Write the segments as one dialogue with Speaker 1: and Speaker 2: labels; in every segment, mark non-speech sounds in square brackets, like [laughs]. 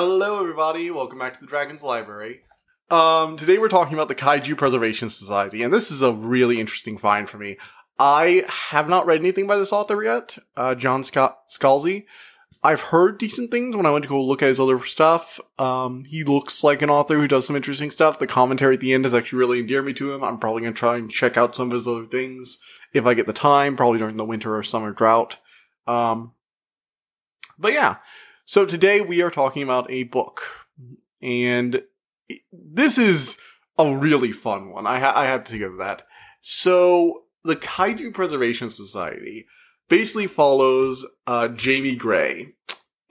Speaker 1: Hello, everybody. Welcome back to the Dragon's Library. Um, today we're talking about the Kaiju Preservation Society, and this is a really interesting find for me. I have not read anything by this author yet, uh, John Sc- Scalzi. I've heard decent things when I went to go look at his other stuff. Um, he looks like an author who does some interesting stuff. The commentary at the end has actually really endeared me to him. I'm probably going to try and check out some of his other things if I get the time, probably during the winter or summer drought. Um, but yeah, so today we are talking about a book, and this is a really fun one. I, ha- I have to give that. So the Kaiju Preservation Society basically follows uh, Jamie Gray,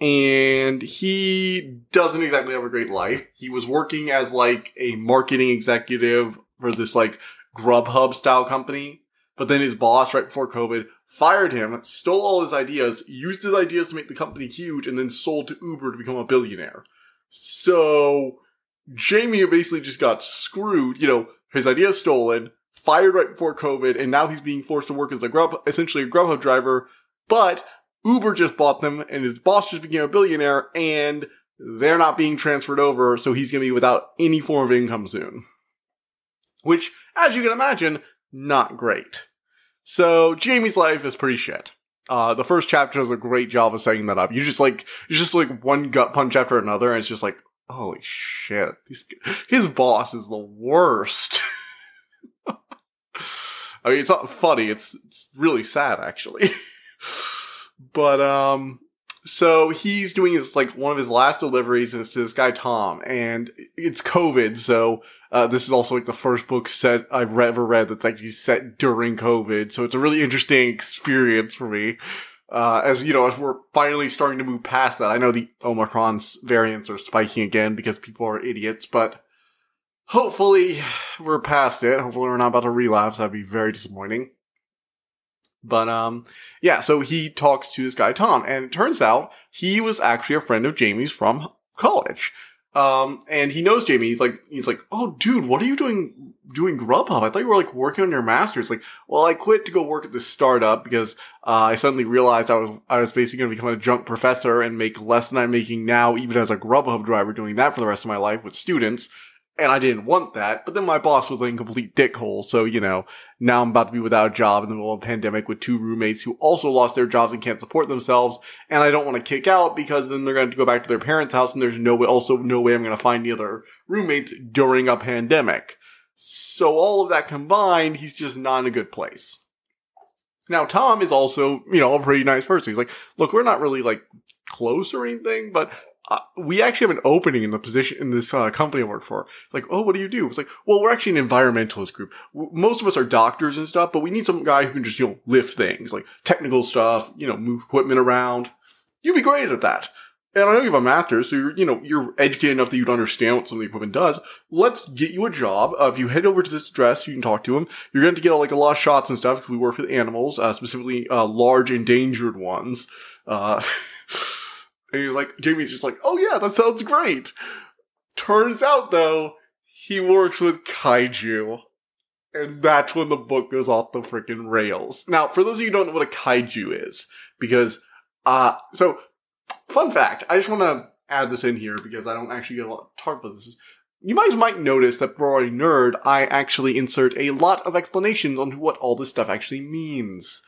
Speaker 1: and he doesn't exactly have a great life. He was working as like a marketing executive for this like Grubhub style company, but then his boss right before COVID fired him, stole all his ideas, used his ideas to make the company huge, and then sold to Uber to become a billionaire. So Jamie basically just got screwed. You know, his ideas stolen, fired right before COVID, and now he's being forced to work as a Grub, essentially a Grubhub driver. But Uber just bought them, and his boss just became a billionaire, and they're not being transferred over, so he's going to be without any form of income soon. Which, as you can imagine, not great. So Jamie's life is pretty shit. Uh, the first chapter does a great job of setting that up. You just like, you just like one gut punch after another, and it's just like, holy shit, his boss is the worst. [laughs] I mean, it's not funny. It's it's really sad, actually. [laughs] but um, so he's doing this like one of his last deliveries, and it's to this guy Tom, and it's COVID, so uh, this is also like the first book set I've ever read that's actually set during COVID, so it's a really interesting experience for me. Uh, as you know, as we're finally starting to move past that, I know the Omicron's variants are spiking again because people are idiots, but hopefully we're past it. Hopefully we're not about to relapse. That'd be very disappointing. But um, yeah. So he talks to this guy Tom, and it turns out he was actually a friend of Jamie's from college. Um, and he knows Jamie. He's like, he's like, oh, dude, what are you doing, doing Grubhub? I thought you were like working on your master's. Like, well, I quit to go work at this startup because, uh, I suddenly realized I was, I was basically going to become a junk professor and make less than I'm making now, even as a Grubhub driver doing that for the rest of my life with students and I didn't want that. But then my boss was like a complete dickhole. So, you know, now I'm about to be without a job in the middle of a pandemic with two roommates who also lost their jobs and can't support themselves. And I don't want to kick out because then they're going to go back to their parents' house and there's no way, also no way I'm going to find the other roommates during a pandemic. So all of that combined, he's just not in a good place. Now, Tom is also, you know, a pretty nice person. He's like, look, we're not really like close or anything, but uh, we actually have an opening in the position in this uh, company I work for. It's like, oh, what do you do? It's like, well, we're actually an environmentalist group. Most of us are doctors and stuff, but we need some guy who can just, you know, lift things, like technical stuff, you know, move equipment around. You'd be great at that. And I know you have a master's, so you're, you know, you're educated enough that you'd understand what some of the equipment does. Let's get you a job. Uh, if you head over to this address, you can talk to him. You're going to get like a lot of shots and stuff because we work with animals, uh, specifically, uh, large endangered ones. [laughs] And he's like, Jamie's just like, oh yeah, that sounds great. Turns out though, he works with kaiju. And that's when the book goes off the freaking rails. Now, for those of you who don't know what a kaiju is, because, uh, so, fun fact, I just want to add this in here because I don't actually get a lot to talk about this. You guys might notice that for a nerd, I actually insert a lot of explanations on what all this stuff actually means.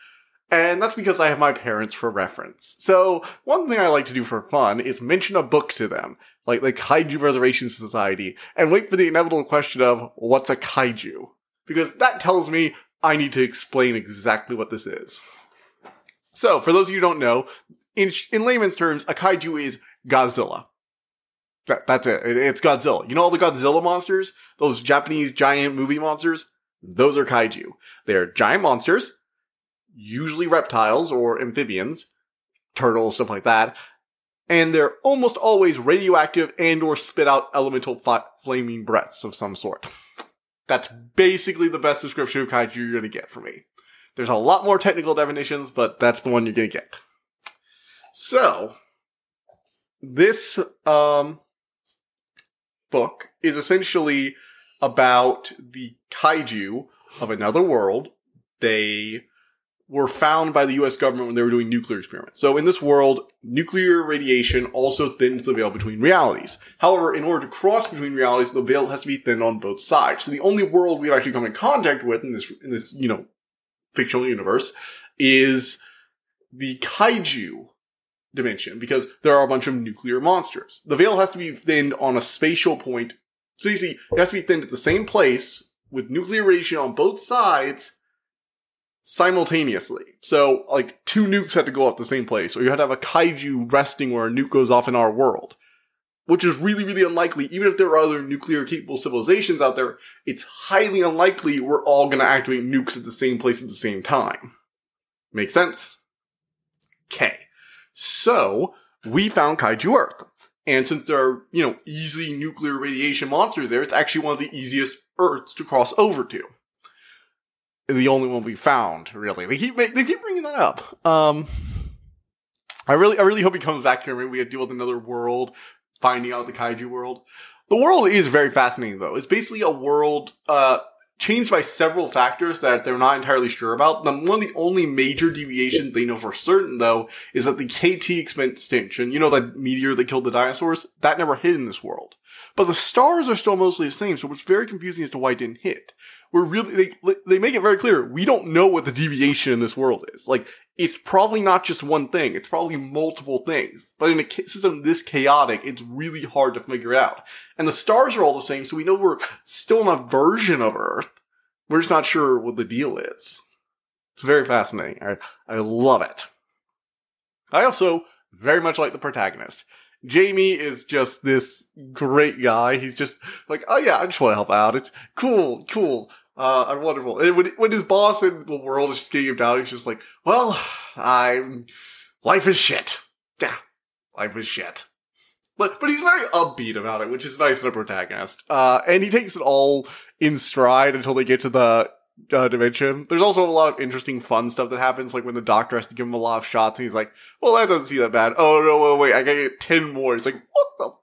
Speaker 1: And that's because I have my parents for reference. So, one thing I like to do for fun is mention a book to them, like the Kaiju Preservation Society, and wait for the inevitable question of, what's a kaiju? Because that tells me I need to explain exactly what this is. So, for those of you who don't know, in, in layman's terms, a kaiju is Godzilla. That, that's it. It's Godzilla. You know all the Godzilla monsters? Those Japanese giant movie monsters? Those are kaiju. They're giant monsters usually reptiles or amphibians, turtles, stuff like that. And they're almost always radioactive and or spit out elemental fi- flaming breaths of some sort. That's basically the best description of kaiju you're gonna get from me. There's a lot more technical definitions, but that's the one you're gonna get. So, this, um, book is essentially about the kaiju of another world. They were found by the US government when they were doing nuclear experiments. So in this world, nuclear radiation also thins the veil between realities. However, in order to cross between realities, the veil has to be thinned on both sides. So the only world we've actually come in contact with in this, in this, you know, fictional universe is the kaiju dimension because there are a bunch of nuclear monsters. The veil has to be thinned on a spatial point. So basically, it has to be thinned at the same place with nuclear radiation on both sides simultaneously. So, like, two nukes had to go up the same place, or you had to have a kaiju resting where a nuke goes off in our world. Which is really, really unlikely. Even if there are other nuclear capable civilizations out there, it's highly unlikely we're all gonna activate nukes at the same place at the same time. Make sense? Okay. So, we found Kaiju Earth. And since there are, you know, easy nuclear radiation monsters there, it's actually one of the easiest Earths to cross over to the only one we found. Really, they keep they keep bringing that up. Um, I really I really hope he comes back here. Maybe we deal with another world, finding out the kaiju world. The world is very fascinating, though. It's basically a world uh, changed by several factors that they're not entirely sure about. The, one of the only major deviations they know for certain, though, is that the KT extinction, you know, that meteor that killed the dinosaurs, that never hit in this world. But the stars are still mostly the same, so it's very confusing as to why it didn't hit we're really they they make it very clear we don't know what the deviation in this world is. Like it's probably not just one thing; it's probably multiple things. But in a system this chaotic, it's really hard to figure out. And the stars are all the same, so we know we're still in a version of Earth. We're just not sure what the deal is. It's very fascinating. I I love it. I also very much like the protagonist. Jamie is just this great guy. He's just like, oh yeah, I just want to help out. It's cool, cool. Uh, I'm wonderful. And when, when his boss in the world is just getting him down, he's just like, well, I'm, life is shit. Yeah, life is shit. But, but he's very upbeat about it, which is nice in a protagonist. Uh, and he takes it all in stride until they get to the uh, dimension. There's also a lot of interesting fun stuff that happens, like when the doctor has to give him a lot of shots and he's like, well, that doesn't seem that bad. Oh, no, wait, wait, I gotta get 10 more. He's like, what the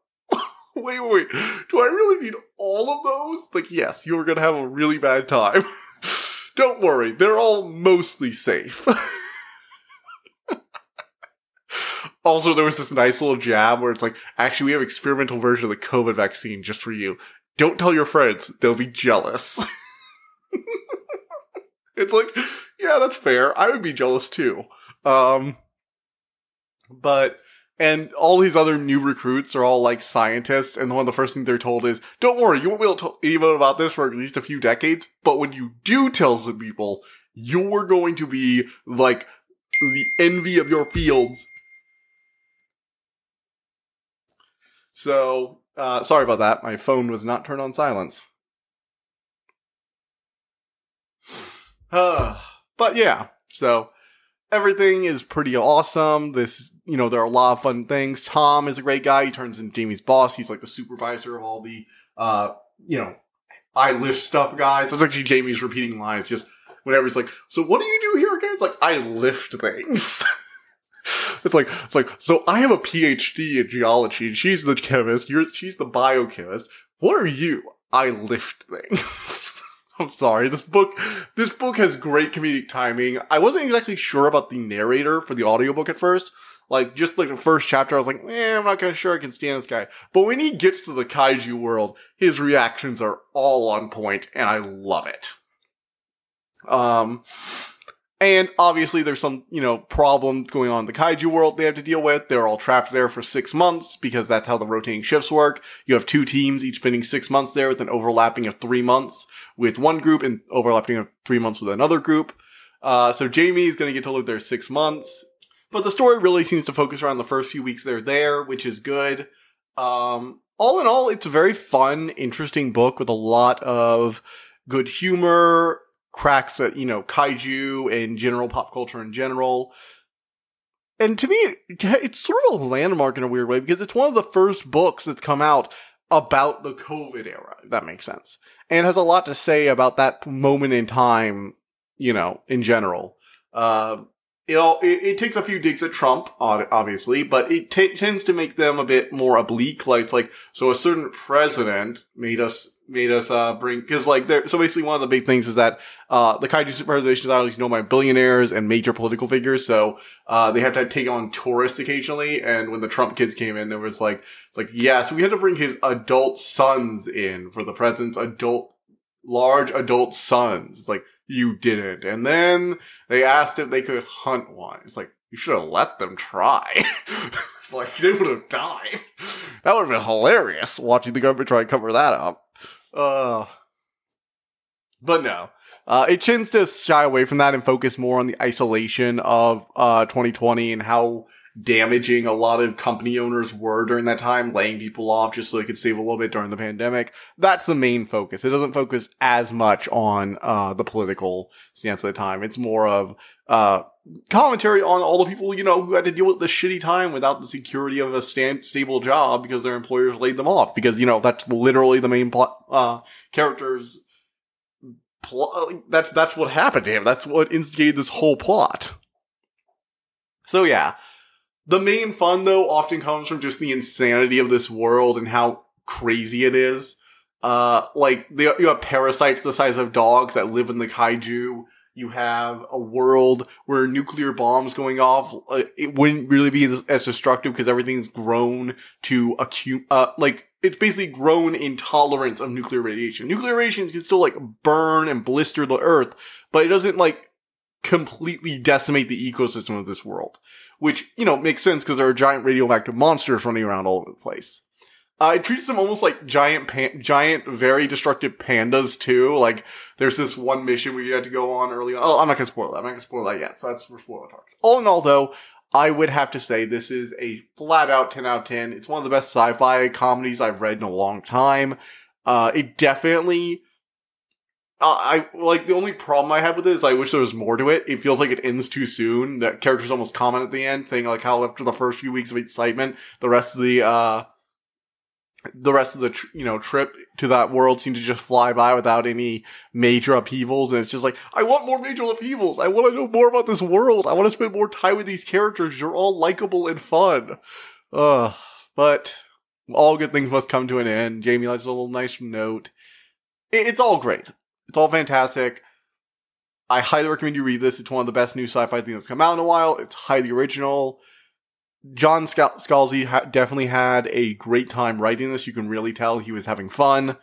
Speaker 1: [laughs] wait, wait, do I really need all of those? Like, yes, you're gonna have a really bad time. [laughs] Don't worry, they're all mostly safe. [laughs] also, there was this nice little jab where it's like, actually, we have experimental version of the COVID vaccine just for you. Don't tell your friends, they'll be jealous. it's like, yeah, that's fair. I would be jealous too. Um, but and all these other new recruits are all like scientists, and one of the first things they're told is, don't worry, you won't be able to tell anyone about this for at least a few decades, but when you do tell some people, you're going to be like the envy of your fields. So, uh, sorry about that. My phone was not turned on silence. Uh, [sighs] but yeah, so everything is pretty awesome. This, you know, there are a lot of fun things. Tom is a great guy. He turns into Jamie's boss. He's like the supervisor of all the, uh, you know, I lift stuff guys. That's actually Jamie's repeating line. It's just whenever he's like, so what do you do here again? It's like, I lift things. [laughs] it's like, it's like, so I have a PhD in geology she's the chemist. You're, she's the biochemist. What are you? I lift things. [laughs] I'm sorry. This book, this book has great comedic timing. I wasn't exactly sure about the narrator for the audiobook at first. Like, just like the first chapter, I was like, eh, I'm not kind of sure I can stand this guy. But when he gets to the kaiju world, his reactions are all on point, and I love it. Um, and obviously there's some, you know, problems going on in the kaiju world they have to deal with. They're all trapped there for six months because that's how the rotating shifts work. You have two teams, each spending six months there with an overlapping of three months with one group and overlapping of three months with another group. Uh, so Jamie is going to get to live there six months. But the story really seems to focus around the first few weeks they're there, which is good. Um, all in all, it's a very fun, interesting book with a lot of good humor, cracks at, you know, kaiju and general pop culture in general. And to me, it's sort of a landmark in a weird way because it's one of the first books that's come out about the COVID era, if that makes sense. And has a lot to say about that moment in time, you know, in general. Uh, it, it, it, takes a few digs at Trump, obviously, but it t- tends to make them a bit more oblique. Like, it's like, so a certain president made us made us uh bring because like there so basically one of the big things is that uh the kaiju supervision islands you know by billionaires and major political figures so uh they have to take on tourists occasionally and when the trump kids came in there was like it's like yeah so we had to bring his adult sons in for the president's adult large adult sons it's like you didn't. And then they asked if they could hunt one. It's like you should have let them try. [laughs] It's like they would have died. That would have been hilarious watching the government try and cover that up. Uh, but no. Uh, it tends to shy away from that and focus more on the isolation of uh, 2020 and how damaging a lot of company owners were during that time, laying people off just so they could save a little bit during the pandemic. That's the main focus. It doesn't focus as much on uh, the political stance at the time. It's more of uh, commentary on all the people, you know, who had to deal with the shitty time without the security of a stable job because their employers laid them off. Because, you know, that's literally the main plot, uh, characters. Pl- that's, that's what happened to him. That's what instigated this whole plot. So yeah. The main fun though often comes from just the insanity of this world and how crazy it is. Uh, like, you have parasites the size of dogs that live in the kaiju you have a world where nuclear bombs going off, uh, it wouldn't really be as, as destructive because everything's grown to acute, uh, like, it's basically grown in tolerance of nuclear radiation. Nuclear radiation can still like burn and blister the earth, but it doesn't like completely decimate the ecosystem of this world. Which, you know, makes sense because there are giant radioactive monsters running around all over the place. Uh, it treats them almost like giant, pan- giant, very destructive pandas too. Like there's this one mission you had to go on early on. Oh, I'm not gonna spoil that. I'm not gonna spoil that yet. So that's for spoiler talks. All in all, though, I would have to say this is a flat out 10 out of 10. It's one of the best sci-fi comedies I've read in a long time. Uh, it definitely. Uh, I like the only problem I have with it is I wish there was more to it. It feels like it ends too soon. That characters almost comment at the end saying like how after the first few weeks of excitement, the rest of the uh the rest of the tr- you know trip to that world seemed to just fly by without any major upheavals. And it's just like i want more major upheavals. I want to know more about this world. I want to spend more time with these characters. You're all likable and fun. Uh but all good things must come to an end. Jamie likes a little nice note. It- it's all great it's all fantastic i highly recommend you read this it's one of the best new sci-fi things that's come out in a while it's highly original John Scal- Scalzi ha- definitely had a great time writing this. You can really tell he was having fun,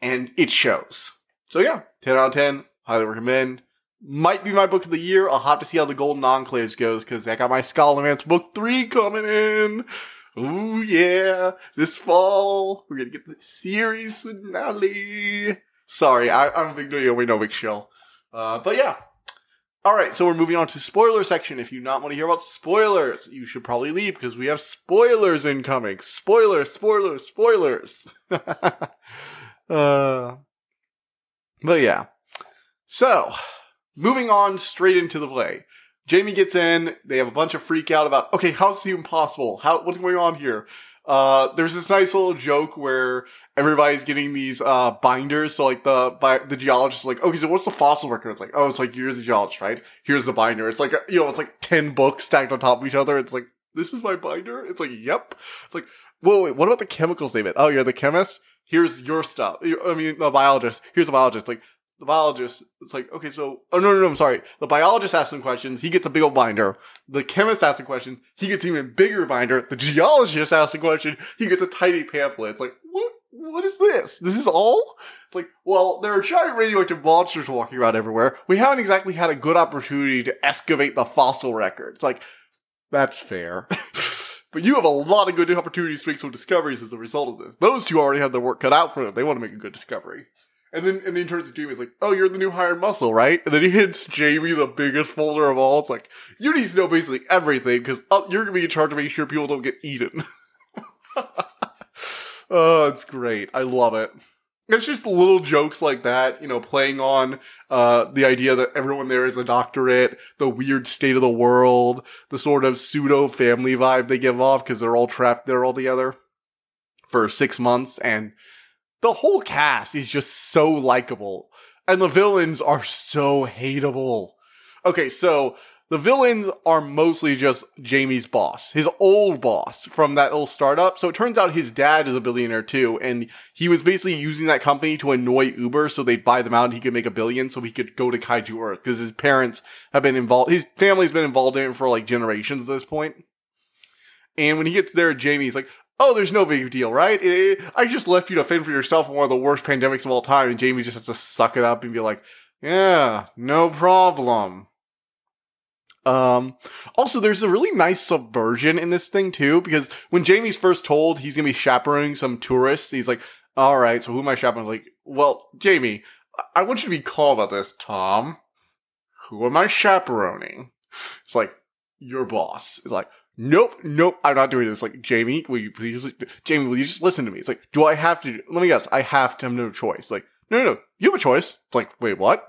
Speaker 1: and it shows. So yeah, 10 out of 10. Highly recommend. Might be my book of the year. I'll have to see how the Golden Enclaves goes, because I got my Scholomance book 3 coming in. Ooh yeah, this fall, we're gonna get the series finale. Sorry, I, I'm a big we know big shill. Uh, but yeah, all right, so we're moving on to spoiler section. If you not want to hear about spoilers, you should probably leave because we have spoilers incoming. Spoilers, spoilers, spoilers. [laughs] uh, but yeah. So, moving on straight into the play. Jamie gets in. They have a bunch of freak out about, okay, how's this even possible? How, what's going on here? Uh, there's this nice little joke where everybody's getting these, uh, binders. So like the, the geologist is like, okay, so what's the fossil record? It's like, oh, it's like, here's the geologist, right? Here's the binder. It's like, you know, it's like 10 books stacked on top of each other. It's like, this is my binder? It's like, yep. It's like, whoa, wait, what about the chemicals, David? Oh, you're the chemist? Here's your stuff. I mean, the biologist. Here's the biologist. Like, the biologist, it's like, okay, so, oh no, no, no, I'm sorry. The biologist asks some questions, he gets a big old binder. The chemist asks a question, he gets an even bigger binder. The geologist asks a question, he gets a tiny pamphlet. It's like, what, is this? This is all? It's like, well, there are giant radioactive monsters walking around everywhere. We haven't exactly had a good opportunity to excavate the fossil record. It's like, that's fair. [laughs] but you have a lot of good opportunities to make some discoveries as a result of this. Those two already have their work cut out for them. They want to make a good discovery. And then, and then he turns to Jamie. He's like, "Oh, you're the new hired muscle, right?" And then he hits Jamie the biggest folder of all. It's like, you need to know basically everything because uh, you're gonna be in charge of making sure people don't get eaten. [laughs] oh, it's great. I love it. It's just little jokes like that, you know, playing on uh, the idea that everyone there is a doctorate, the weird state of the world, the sort of pseudo family vibe they give off because they're all trapped there all together for six months and the whole cast is just so likable and the villains are so hateable. Okay, so the villains are mostly just Jamie's boss, his old boss from that little startup. So it turns out his dad is a billionaire too, and he was basically using that company to annoy Uber so they'd buy them out and he could make a billion so he could go to Kaiju Earth because his parents have been involved, his family's been involved in it for like generations at this point. And when he gets there, Jamie's like, Oh, there's no big deal, right? Eh, I just left you to fend for yourself in one of the worst pandemics of all time, and Jamie just has to suck it up and be like, yeah, no problem. Um, also, there's a really nice subversion in this thing too, because when Jamie's first told he's gonna be chaperoning some tourists, he's like, all right, so who am I chaperoning? Like, well, Jamie, I want you to be calm about this, Tom. Who am I chaperoning? It's like, your boss. It's like, nope, nope, I'm not doing this. Like, Jamie, will you please, Jamie, will you just listen to me? It's like, do I have to, let me guess, I have to have no choice. Like, no, no, no, you have a choice. It's like, wait, what?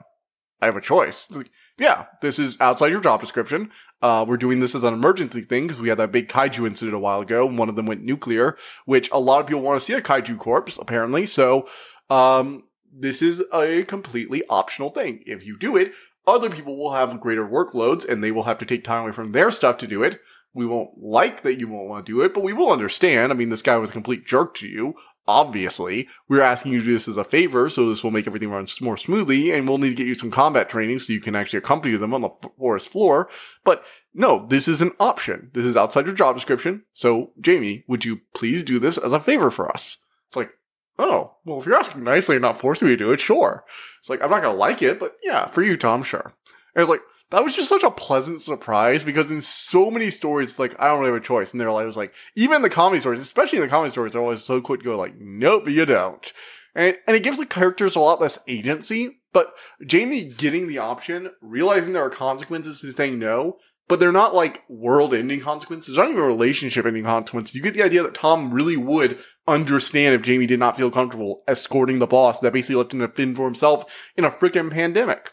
Speaker 1: I have a choice. It's like, yeah, this is outside your job description. Uh, we're doing this as an emergency thing because we had that big kaiju incident a while ago. And one of them went nuclear, which a lot of people want to see a kaiju corpse, apparently. So, um, this is a completely optional thing. If you do it, other people will have greater workloads and they will have to take time away from their stuff to do it. We won't like that you won't want to do it, but we will understand. I mean, this guy was a complete jerk to you obviously. We're asking you to do this as a favor, so this will make everything run more smoothly, and we'll need to get you some combat training so you can actually accompany them on the forest floor. But no, this is an option. This is outside your job description. So, Jamie, would you please do this as a favor for us? It's like, oh, well, if you're asking nicely and not forcing me to do it, sure. It's like, I'm not gonna like it, but yeah, for you, Tom, sure. And it's like, that was just such a pleasant surprise because in so many stories, like, I don't really have a choice. And they're like, like, even the comedy stories, especially in the comedy stories, they're always so quick to go like, nope, you don't. And, and it gives the characters a lot less agency, but Jamie getting the option, realizing there are consequences to saying no, but they're not like world ending consequences, not even relationship ending consequences. You get the idea that Tom really would understand if Jamie did not feel comfortable escorting the boss that basically left him to fend for himself in a freaking pandemic.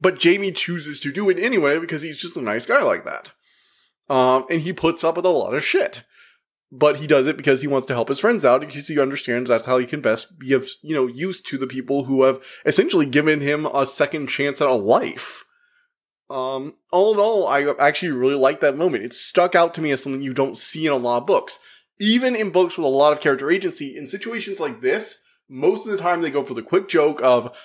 Speaker 1: But Jamie chooses to do it anyway because he's just a nice guy like that. Um, and he puts up with a lot of shit. But he does it because he wants to help his friends out because he understands that's how he can best be of, you know, use to the people who have essentially given him a second chance at a life. Um, all in all, I actually really like that moment. It stuck out to me as something you don't see in a lot of books. Even in books with a lot of character agency, in situations like this, most of the time they go for the quick joke of,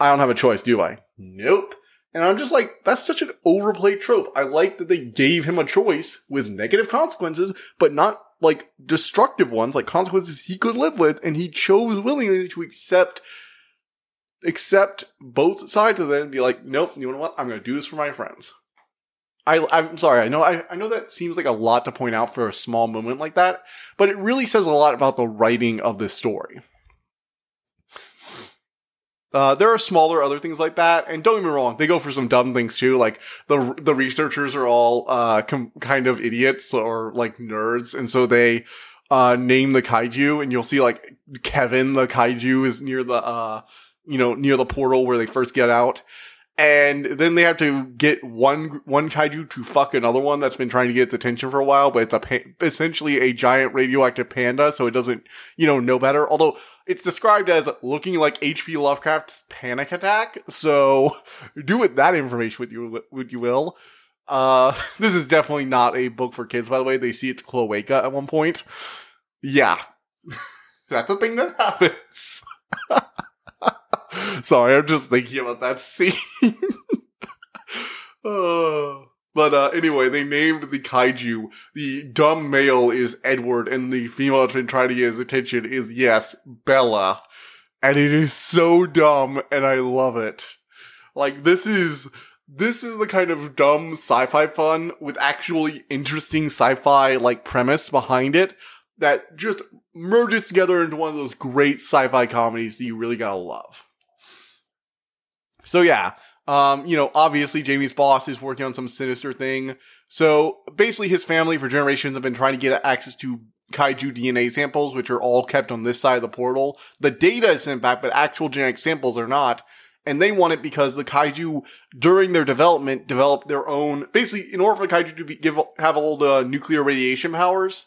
Speaker 1: I don't have a choice, do I? Nope. And I'm just like, that's such an overplayed trope. I like that they gave him a choice with negative consequences, but not like destructive ones, like consequences he could live with, and he chose willingly to accept accept both sides of it and be like, nope, you know what? I'm gonna do this for my friends. I, I'm sorry. I know, I, I know that seems like a lot to point out for a small moment like that, but it really says a lot about the writing of this story. Uh, there are smaller other things like that, and don't get me wrong, they go for some dumb things too. Like the the researchers are all uh com- kind of idiots or like nerds, and so they uh name the kaiju, and you'll see like Kevin the kaiju is near the uh you know near the portal where they first get out, and then they have to get one one kaiju to fuck another one that's been trying to get its attention for a while, but it's a essentially a giant radioactive panda, so it doesn't you know know better. Although it's described as looking like H.P. Lovecraft's Panic Attack. So [laughs] do with that information with you, would you will. Uh, [laughs] this is definitely not a book for kids, by the way. They see it's cloaca at one point. Yeah. [laughs] That's a thing that happens. Sorry, I'm just thinking about that [laughs] scene. oh. But uh, anyway, they named the kaiju. The dumb male is Edward, and the female trying to get his attention is, yes, Bella. And it is so dumb, and I love it. Like, this is, this is the kind of dumb sci-fi fun with actually interesting sci-fi, like, premise behind it that just merges together into one of those great sci-fi comedies that you really gotta love. So yeah, um, you know, obviously Jamie's boss is working on some sinister thing. So basically his family for generations have been trying to get access to kaiju DNA samples, which are all kept on this side of the portal. The data is sent back, but actual genetic samples are not. And they want it because the kaiju during their development developed their own, basically in order for the kaiju to be, give, have all the nuclear radiation powers,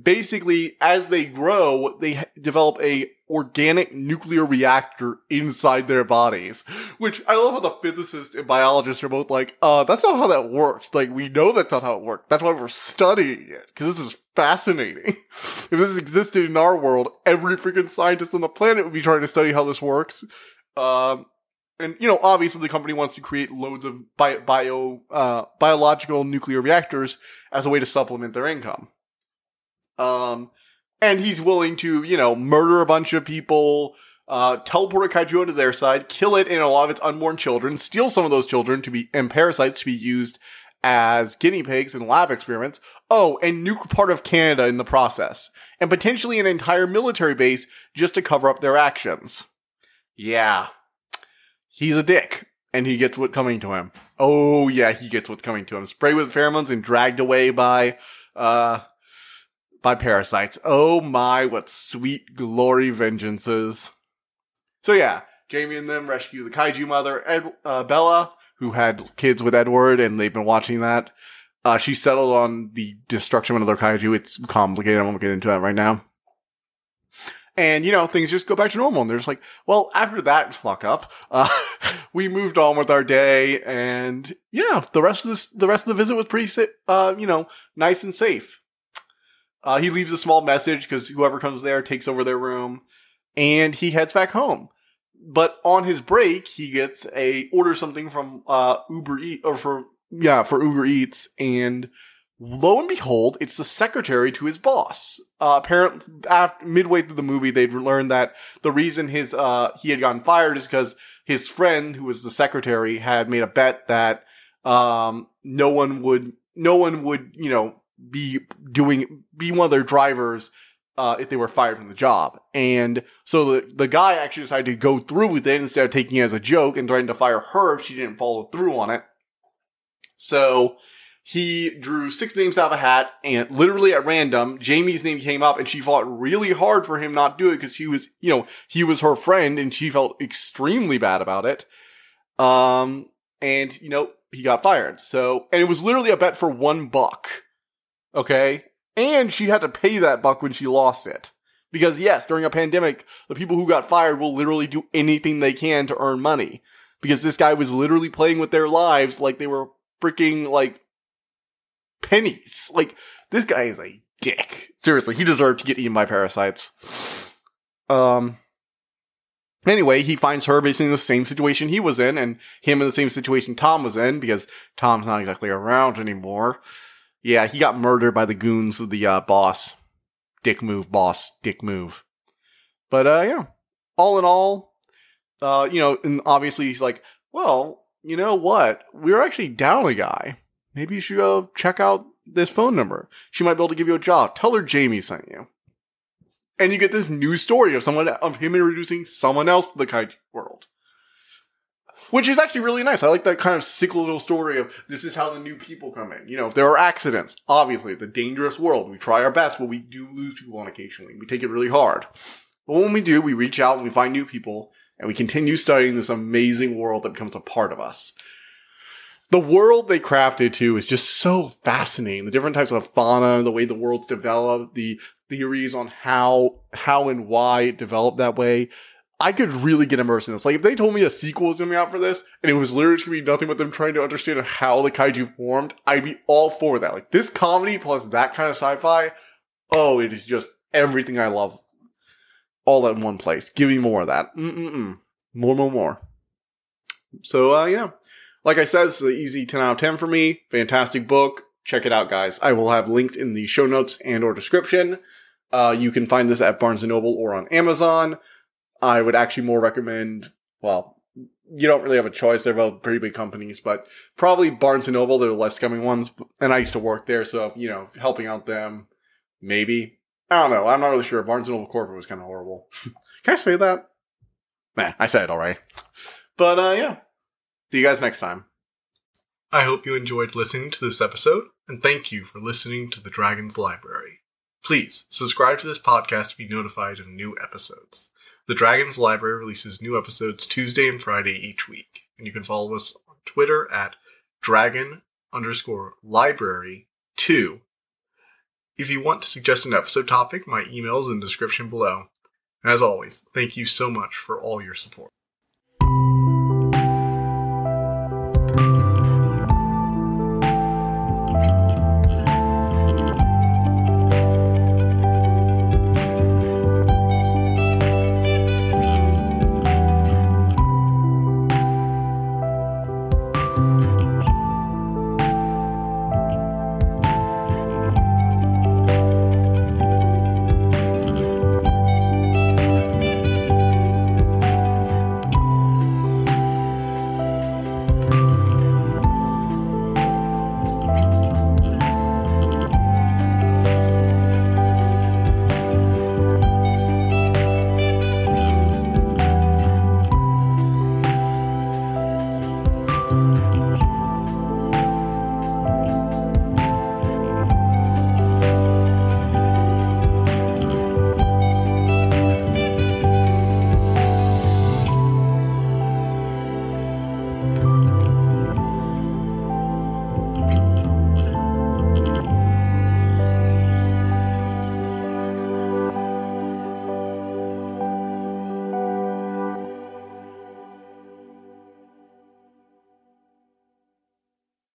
Speaker 1: basically as they grow, they develop a organic nuclear reactor inside their bodies. Which I love how the physicists and biologists are both like, uh, that's not how that works. Like, we know that's not how it works. That's why we're studying it. Cause this is fascinating. [laughs] if this existed in our world, every freaking scientist on the planet would be trying to study how this works. Um, and you know, obviously the company wants to create loads of bio, bio uh, biological nuclear reactors as a way to supplement their income. Um, and he's willing to, you know, murder a bunch of people, uh, teleport a kaiju onto their side, kill it and a lot of its unborn children, steal some of those children to be and parasites to be used as guinea pigs in lab experiments. Oh, and nuke part of Canada in the process, and potentially an entire military base just to cover up their actions. Yeah, he's a dick, and he gets what's coming to him. Oh yeah, he gets what's coming to him. Sprayed with pheromones and dragged away by, uh, by parasites. Oh my, what sweet glory vengeances. So yeah, Jamie and them rescue the kaiju mother, Ed, uh, Bella, who had kids with Edward, and they've been watching that. Uh, she settled on the destruction of another kaiju. It's complicated. I won't get into that right now. And, you know, things just go back to normal. And they're just like, well, after that fuck up, uh, [laughs] we moved on with our day. And yeah, the rest of this, the rest of the visit was pretty, uh, you know, nice and safe. Uh, he leaves a small message because whoever comes there takes over their room and he heads back home. But on his break, he gets a order something from, uh, Uber Eat or for, yeah, for Uber Eats and lo and behold, it's the secretary to his boss. Uh, apparently, after, midway through the movie, they'd learned that the reason his, uh, he had gotten fired is because his friend, who was the secretary, had made a bet that, um, no one would, no one would, you know, be doing, be one of their drivers, uh, if they were fired from the job. And so the, the guy actually decided to go through with it instead of taking it as a joke and threatened to fire her if she didn't follow through on it. So he drew six names out of a hat and literally at random, Jamie's name came up and she fought really hard for him not to do it because he was, you know, he was her friend and she felt extremely bad about it. Um, and you know, he got fired. So, and it was literally a bet for one buck. Okay. And she had to pay that buck when she lost it. Because yes, during a pandemic, the people who got fired will literally do anything they can to earn money. Because this guy was literally playing with their lives like they were freaking like pennies. Like, this guy is a dick. Seriously, he deserved to get eaten by parasites. Um, Anyway, he finds her basically in the same situation he was in, and him in the same situation Tom was in, because Tom's not exactly around anymore. Yeah, he got murdered by the goons of the uh, boss. Dick move, boss. Dick move. But uh, yeah, all in all, uh, you know, and obviously he's like, well, you know what? We're actually down a guy. Maybe you should go check out this phone number. She might be able to give you a job. Tell her Jamie sent you. And you get this new story of someone, of him introducing someone else to the kaiju world. Which is actually really nice. I like that kind of cyclical story of this is how the new people come in. You know, if there are accidents, obviously it's a dangerous world. We try our best, but we do lose people on occasionally. We take it really hard. But when we do, we reach out and we find new people and we continue studying this amazing world that becomes a part of us the world they crafted too is just so fascinating. The different types of fauna, the way the world's developed, the theories on how, how and why it developed that way. I could really get immersed in this. Like if they told me a sequel was coming out for this and it was literally going to be nothing but them trying to understand how the kaiju formed, I'd be all for that. Like this comedy plus that kind of sci-fi. Oh, it is just everything I love all in one place. Give me more of that. Mm-mm-mm. More, more, more. So, uh, yeah. Like I said, it's an easy 10 out of 10 for me. Fantastic book. Check it out, guys. I will have links in the show notes and or description. Uh, you can find this at Barnes & Noble or on Amazon. I would actually more recommend, well, you don't really have a choice. They're both pretty big companies, but probably Barnes & Noble. They're the less coming ones. And I used to work there. So, you know, helping out them, maybe. I don't know. I'm not really sure. Barnes & Noble corporate was kind of horrible. [laughs] can I say that? Nah, I said it already. But, uh, yeah. See you guys next time. I hope you enjoyed listening to this episode, and thank you for listening to the Dragon's Library. Please subscribe to this podcast to be notified of new episodes. The Dragon's Library releases new episodes Tuesday and Friday each week, and you can follow us on Twitter at dragon underscore library 2. If you want to suggest an episode topic, my email is in the description below. And As always, thank you so much for all your support.